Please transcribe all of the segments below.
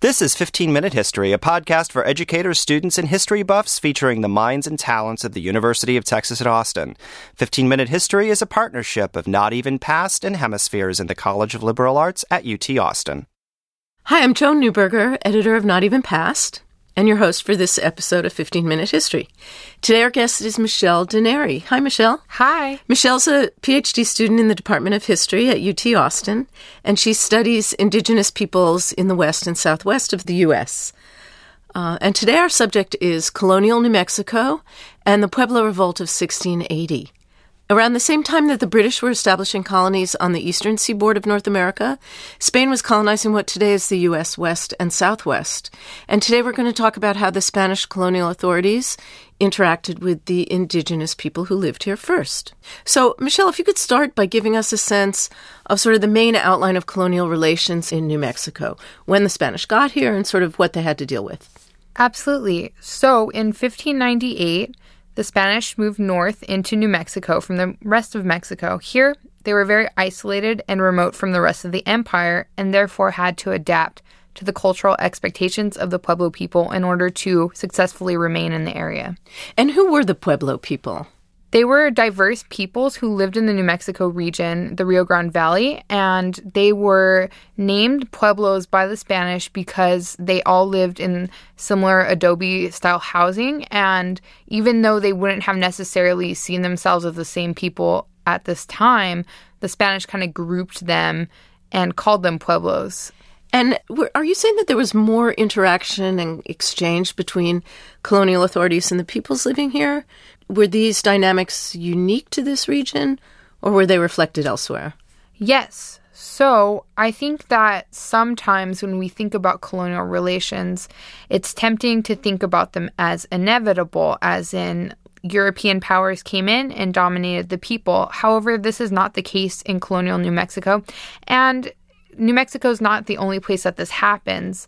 This is 15 Minute History, a podcast for educators, students, and history buffs featuring the minds and talents of the University of Texas at Austin. 15 Minute History is a partnership of Not Even Past and Hemispheres in the College of Liberal Arts at UT Austin. Hi, I'm Joan Neuberger, editor of Not Even Past and your host for this episode of 15 Minute History. Today, our guest is Michelle Daneri. Hi, Michelle. Hi. Michelle's a PhD student in the Department of History at UT Austin, and she studies Indigenous peoples in the West and Southwest of the U.S. Uh, and today, our subject is colonial New Mexico and the Pueblo Revolt of 1680. Around the same time that the British were establishing colonies on the eastern seaboard of North America, Spain was colonizing what today is the U.S. West and Southwest. And today we're going to talk about how the Spanish colonial authorities interacted with the indigenous people who lived here first. So, Michelle, if you could start by giving us a sense of sort of the main outline of colonial relations in New Mexico, when the Spanish got here and sort of what they had to deal with. Absolutely. So, in 1598, the Spanish moved north into New Mexico from the rest of Mexico. Here, they were very isolated and remote from the rest of the empire and therefore had to adapt to the cultural expectations of the Pueblo people in order to successfully remain in the area. And who were the Pueblo people? They were diverse peoples who lived in the New Mexico region, the Rio Grande Valley, and they were named pueblos by the Spanish because they all lived in similar adobe style housing. And even though they wouldn't have necessarily seen themselves as the same people at this time, the Spanish kind of grouped them and called them pueblos. And are you saying that there was more interaction and exchange between colonial authorities and the peoples living here? Were these dynamics unique to this region or were they reflected elsewhere? Yes. So I think that sometimes when we think about colonial relations, it's tempting to think about them as inevitable, as in European powers came in and dominated the people. However, this is not the case in colonial New Mexico. And New Mexico is not the only place that this happens.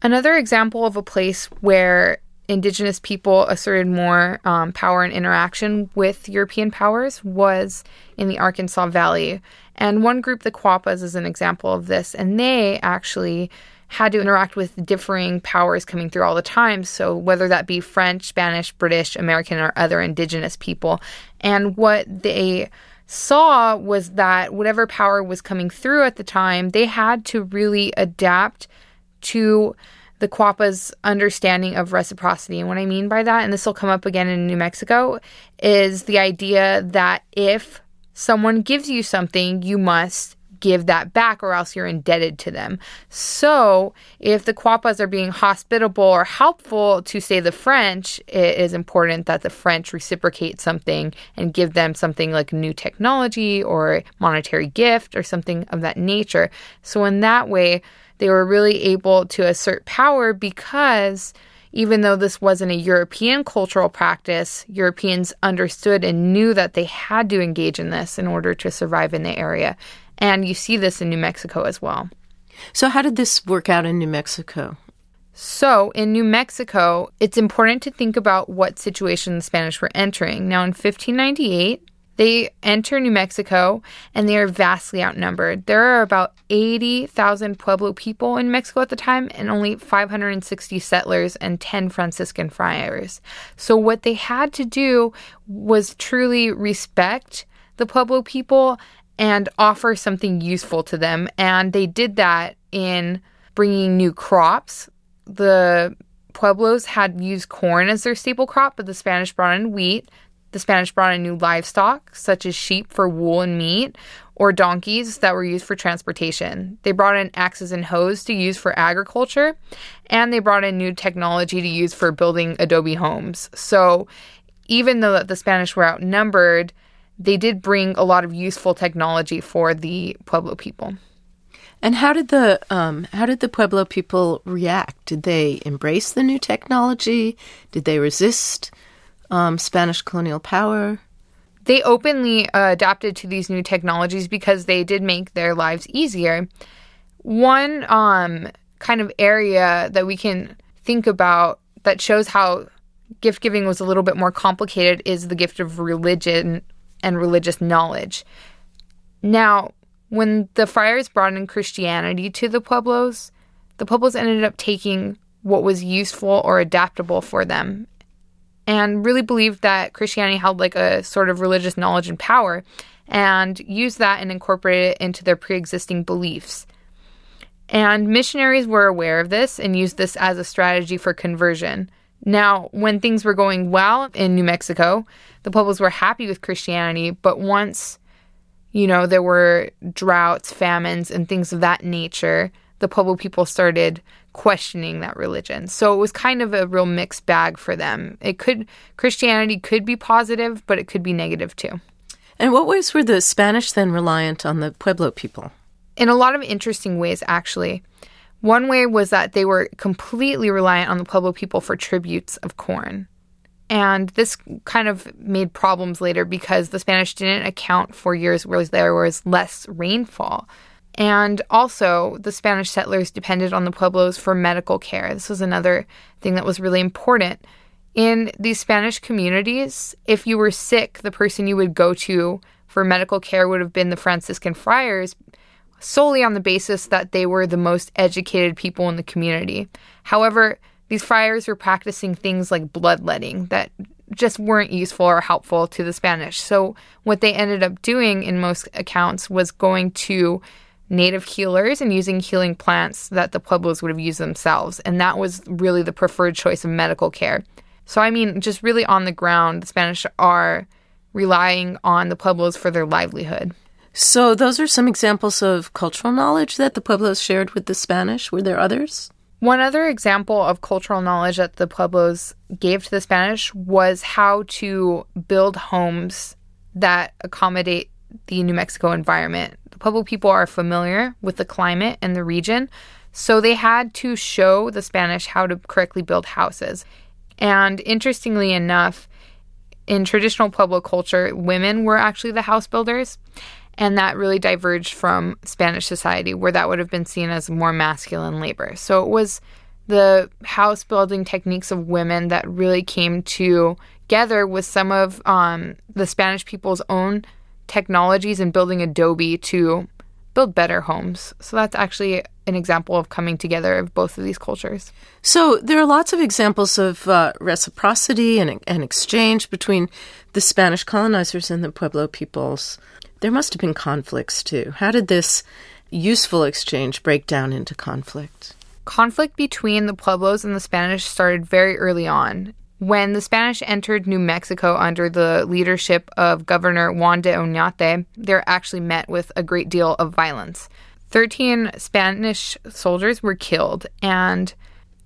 Another example of a place where indigenous people asserted more um, power and interaction with European powers was in the Arkansas Valley. And one group, the Quapaws, is an example of this. And they actually had to interact with differing powers coming through all the time. So, whether that be French, Spanish, British, American, or other indigenous people. And what they saw was that whatever power was coming through at the time, they had to really adapt to the Quapaw's understanding of reciprocity. And what I mean by that, and this will come up again in New Mexico, is the idea that if someone gives you something, you must give that back or else you're indebted to them. So, if the Quapaws are being hospitable or helpful to, say, the French, it is important that the French reciprocate something and give them something like new technology or monetary gift or something of that nature. So, in that way, they were really able to assert power because even though this wasn't a European cultural practice, Europeans understood and knew that they had to engage in this in order to survive in the area. And you see this in New Mexico as well. So, how did this work out in New Mexico? So, in New Mexico, it's important to think about what situation the Spanish were entering. Now, in 1598, they enter New Mexico and they are vastly outnumbered. There are about 80,000 Pueblo people in Mexico at the time and only 560 settlers and 10 Franciscan friars. So, what they had to do was truly respect the Pueblo people and offer something useful to them. And they did that in bringing new crops. The Pueblos had used corn as their staple crop, but the Spanish brought in wheat. The Spanish brought in new livestock, such as sheep for wool and meat, or donkeys that were used for transportation. They brought in axes and hoes to use for agriculture, and they brought in new technology to use for building adobe homes. So, even though the Spanish were outnumbered, they did bring a lot of useful technology for the Pueblo people. And how did the um, how did the Pueblo people react? Did they embrace the new technology? Did they resist? Um, Spanish colonial power. They openly uh, adapted to these new technologies because they did make their lives easier. One um, kind of area that we can think about that shows how gift giving was a little bit more complicated is the gift of religion and religious knowledge. Now, when the friars brought in Christianity to the Pueblos, the Pueblos ended up taking what was useful or adaptable for them and really believed that Christianity held like a sort of religious knowledge and power and used that and incorporated it into their pre existing beliefs. And missionaries were aware of this and used this as a strategy for conversion. Now, when things were going well in New Mexico, the Pueblos were happy with Christianity, but once, you know, there were droughts, famines, and things of that nature, the Pueblo people started questioning that religion. So it was kind of a real mixed bag for them. It could Christianity could be positive, but it could be negative too. And what ways were the Spanish then reliant on the Pueblo people? In a lot of interesting ways actually. One way was that they were completely reliant on the Pueblo people for tributes of corn. And this kind of made problems later because the Spanish didn't account for years where there was less rainfall. And also, the Spanish settlers depended on the Pueblos for medical care. This was another thing that was really important. In these Spanish communities, if you were sick, the person you would go to for medical care would have been the Franciscan friars solely on the basis that they were the most educated people in the community. However, these friars were practicing things like bloodletting that just weren't useful or helpful to the Spanish. So, what they ended up doing in most accounts was going to native healers and using healing plants that the Pueblos would have used themselves. And that was really the preferred choice of medical care. So, I mean, just really on the ground, the Spanish are relying on the Pueblos for their livelihood. So, those are some examples of cultural knowledge that the Pueblos shared with the Spanish. Were there others? One other example of cultural knowledge that the Pueblos gave to the Spanish was how to build homes that accommodate the New Mexico environment. Pueblo people are familiar with the climate and the region, so they had to show the Spanish how to correctly build houses. And interestingly enough, in traditional Pueblo culture, women were actually the house builders. And that really diverged from Spanish society, where that would have been seen as more masculine labor. So it was the house building techniques of women that really came together with some of um, the Spanish people's own technologies and building Adobe to build better homes. So that's actually an example of coming together of both of these cultures. So there are lots of examples of uh, reciprocity and, and exchange between the Spanish colonizers and the Pueblo peoples. There must have been conflicts too. How did this useful exchange break down into conflict? Conflict between the Pueblos and the Spanish started very early on. When the Spanish entered New Mexico under the leadership of Governor Juan de Oñate, they were actually met with a great deal of violence. Thirteen Spanish soldiers were killed, and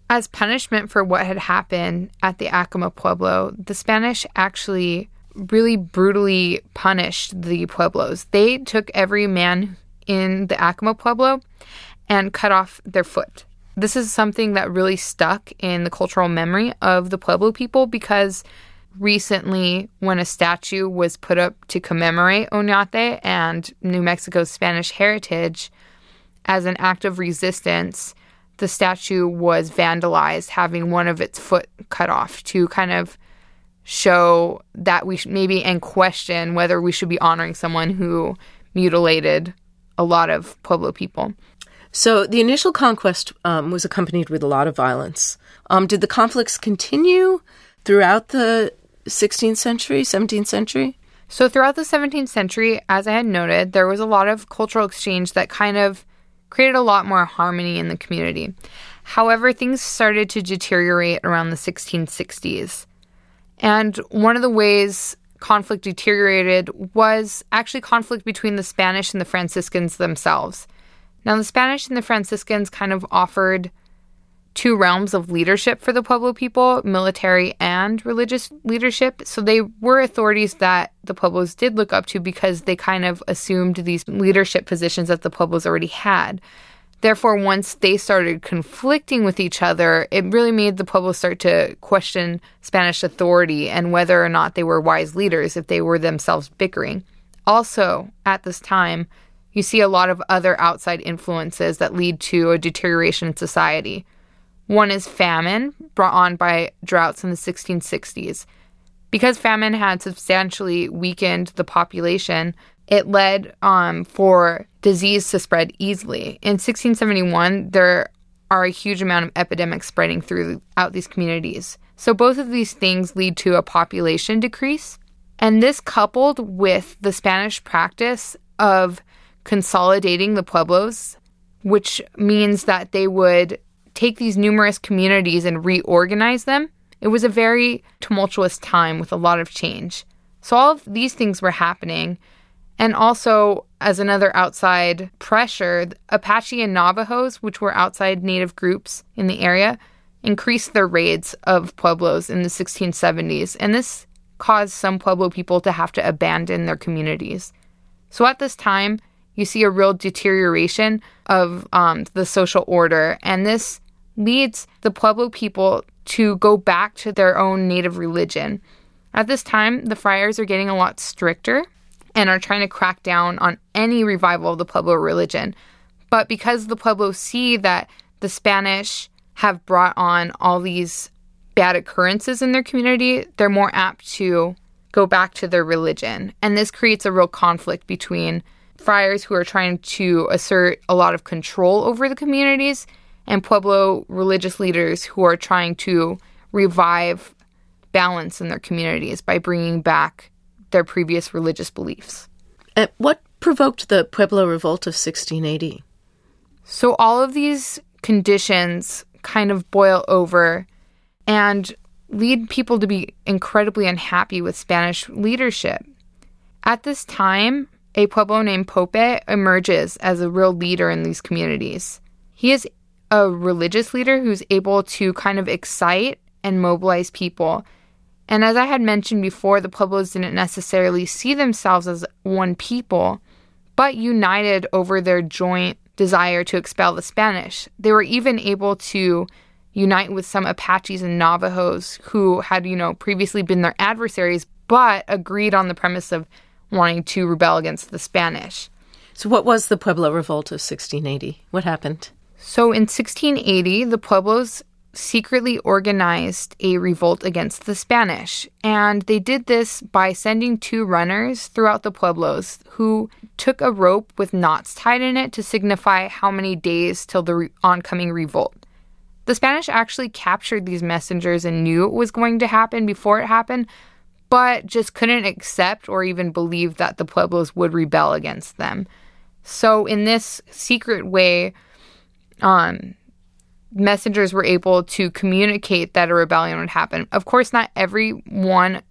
as punishment for what had happened at the Acoma Pueblo, the Spanish actually really brutally punished the Pueblos. They took every man in the Acoma Pueblo and cut off their foot. This is something that really stuck in the cultural memory of the Pueblo people because recently, when a statue was put up to commemorate Oñate and New Mexico's Spanish heritage as an act of resistance, the statue was vandalized, having one of its foot cut off to kind of show that we should maybe and question whether we should be honoring someone who mutilated a lot of Pueblo people. So the initial conquest um, was accompanied with a lot of violence. Um, did the conflicts continue throughout the 16th century, 17th century? So throughout the 17th century, as I had noted, there was a lot of cultural exchange that kind of created a lot more harmony in the community. However, things started to deteriorate around the 1660s. And one of the ways conflict deteriorated was actually conflict between the Spanish and the Franciscans themselves. Now, the Spanish and the Franciscans kind of offered two realms of leadership for the Pueblo people military and religious leadership. So they were authorities that the Pueblos did look up to because they kind of assumed these leadership positions that the Pueblos already had. Therefore, once they started conflicting with each other, it really made the Pueblos start to question Spanish authority and whether or not they were wise leaders if they were themselves bickering. Also, at this time, you see a lot of other outside influences that lead to a deterioration in society. One is famine, brought on by droughts in the 1660s. Because famine had substantially weakened the population, it led um, for disease to spread easily. In 1671, there are a huge amount of epidemics spreading throughout these communities. So both of these things lead to a population decrease. And this coupled with the Spanish practice of consolidating the pueblos, which means that they would take these numerous communities and reorganize them. It was a very tumultuous time with a lot of change. So all of these things were happening. And also, as another outside pressure, Apache and Navajos, which were outside native groups in the area, increased their raids of pueblos in the 1670s. And this caused some Pueblo people to have to abandon their communities. So at this time, you see a real deterioration of um, the social order, and this leads the Pueblo people to go back to their own native religion. At this time, the friars are getting a lot stricter and are trying to crack down on any revival of the Pueblo religion. But because the Pueblos see that the Spanish have brought on all these bad occurrences in their community, they're more apt to go back to their religion. And this creates a real conflict between friars who are trying to assert a lot of control over the communities and Pueblo religious leaders who are trying to revive balance in their communities by bringing back their previous religious beliefs. What provoked the Pueblo Revolt of 1680? So, all of these conditions kind of boil over and lead people to be incredibly unhappy with Spanish leadership. At this time, a Pueblo named Popé emerges as a real leader in these communities. He is a religious leader who's able to kind of excite and mobilize people. And as I had mentioned before, the Pueblos didn't necessarily see themselves as one people, but united over their joint desire to expel the Spanish. They were even able to unite with some Apaches and Navajos who had, you know, previously been their adversaries, but agreed on the premise of wanting to rebel against the Spanish. So, what was the Pueblo Revolt of 1680? What happened? So, in 1680, the Pueblos secretly organized a revolt against the Spanish. And they did this by sending two runners throughout the pueblos who took a rope with knots tied in it to signify how many days till the re- oncoming revolt. The Spanish actually captured these messengers and knew it was going to happen before it happened, but just couldn't accept or even believe that the Pueblos would rebel against them. So, in this secret way, um, messengers were able to communicate that a rebellion would happen. Of course, not every one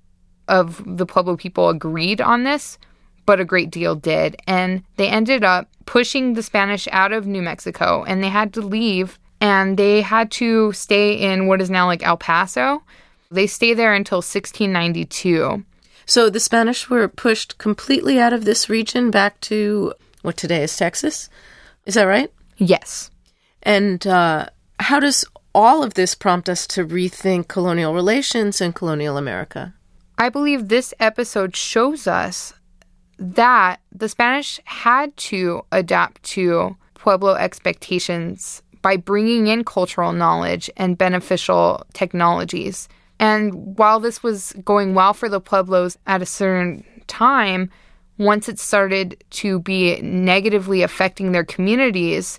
of the Pueblo people agreed on this, but a great deal did. And they ended up pushing the Spanish out of New Mexico and they had to leave and they had to stay in what is now like El Paso. They stay there until 1692. So the Spanish were pushed completely out of this region back to what today is Texas. Is that right? Yes. And uh, how does all of this prompt us to rethink colonial relations in colonial America? I believe this episode shows us that the Spanish had to adapt to Pueblo expectations by bringing in cultural knowledge and beneficial technologies. And while this was going well for the Pueblos at a certain time, once it started to be negatively affecting their communities,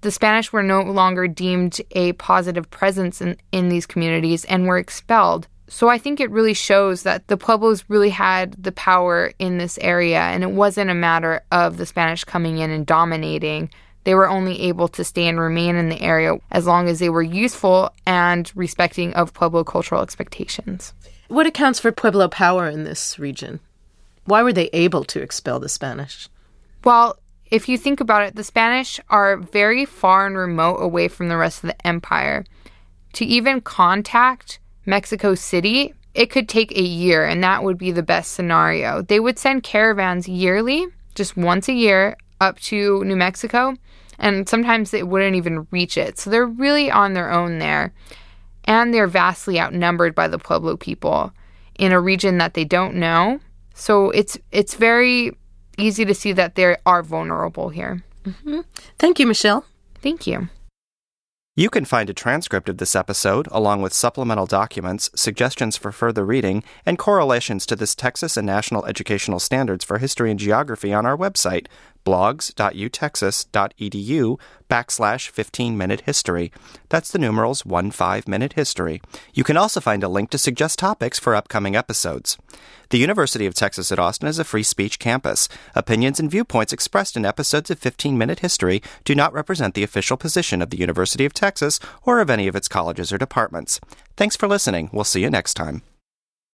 the Spanish were no longer deemed a positive presence in, in these communities and were expelled. So I think it really shows that the Pueblos really had the power in this area, and it wasn't a matter of the Spanish coming in and dominating. They were only able to stay and remain in the area as long as they were useful and respecting of Pueblo cultural expectations. What accounts for Pueblo power in this region? Why were they able to expel the Spanish? Well, if you think about it, the Spanish are very far and remote away from the rest of the empire. To even contact Mexico City, it could take a year, and that would be the best scenario. They would send caravans yearly, just once a year, up to New Mexico, and sometimes they wouldn't even reach it. So they're really on their own there. And they're vastly outnumbered by the Pueblo people in a region that they don't know. So it's it's very easy to see that they are vulnerable here. Mm-hmm. Thank you, Michelle. Thank you. You can find a transcript of this episode, along with supplemental documents, suggestions for further reading, and correlations to this Texas and National Educational Standards for History and Geography on our website, blogs.utexas.edu backslash 15 minute history. That's the numerals 1 5 minute history. You can also find a link to suggest topics for upcoming episodes. The University of Texas at Austin is a free speech campus. Opinions and viewpoints expressed in episodes of 15 Minute History do not represent the official position of the University of Texas or of any of its colleges or departments. Thanks for listening. We'll see you next time.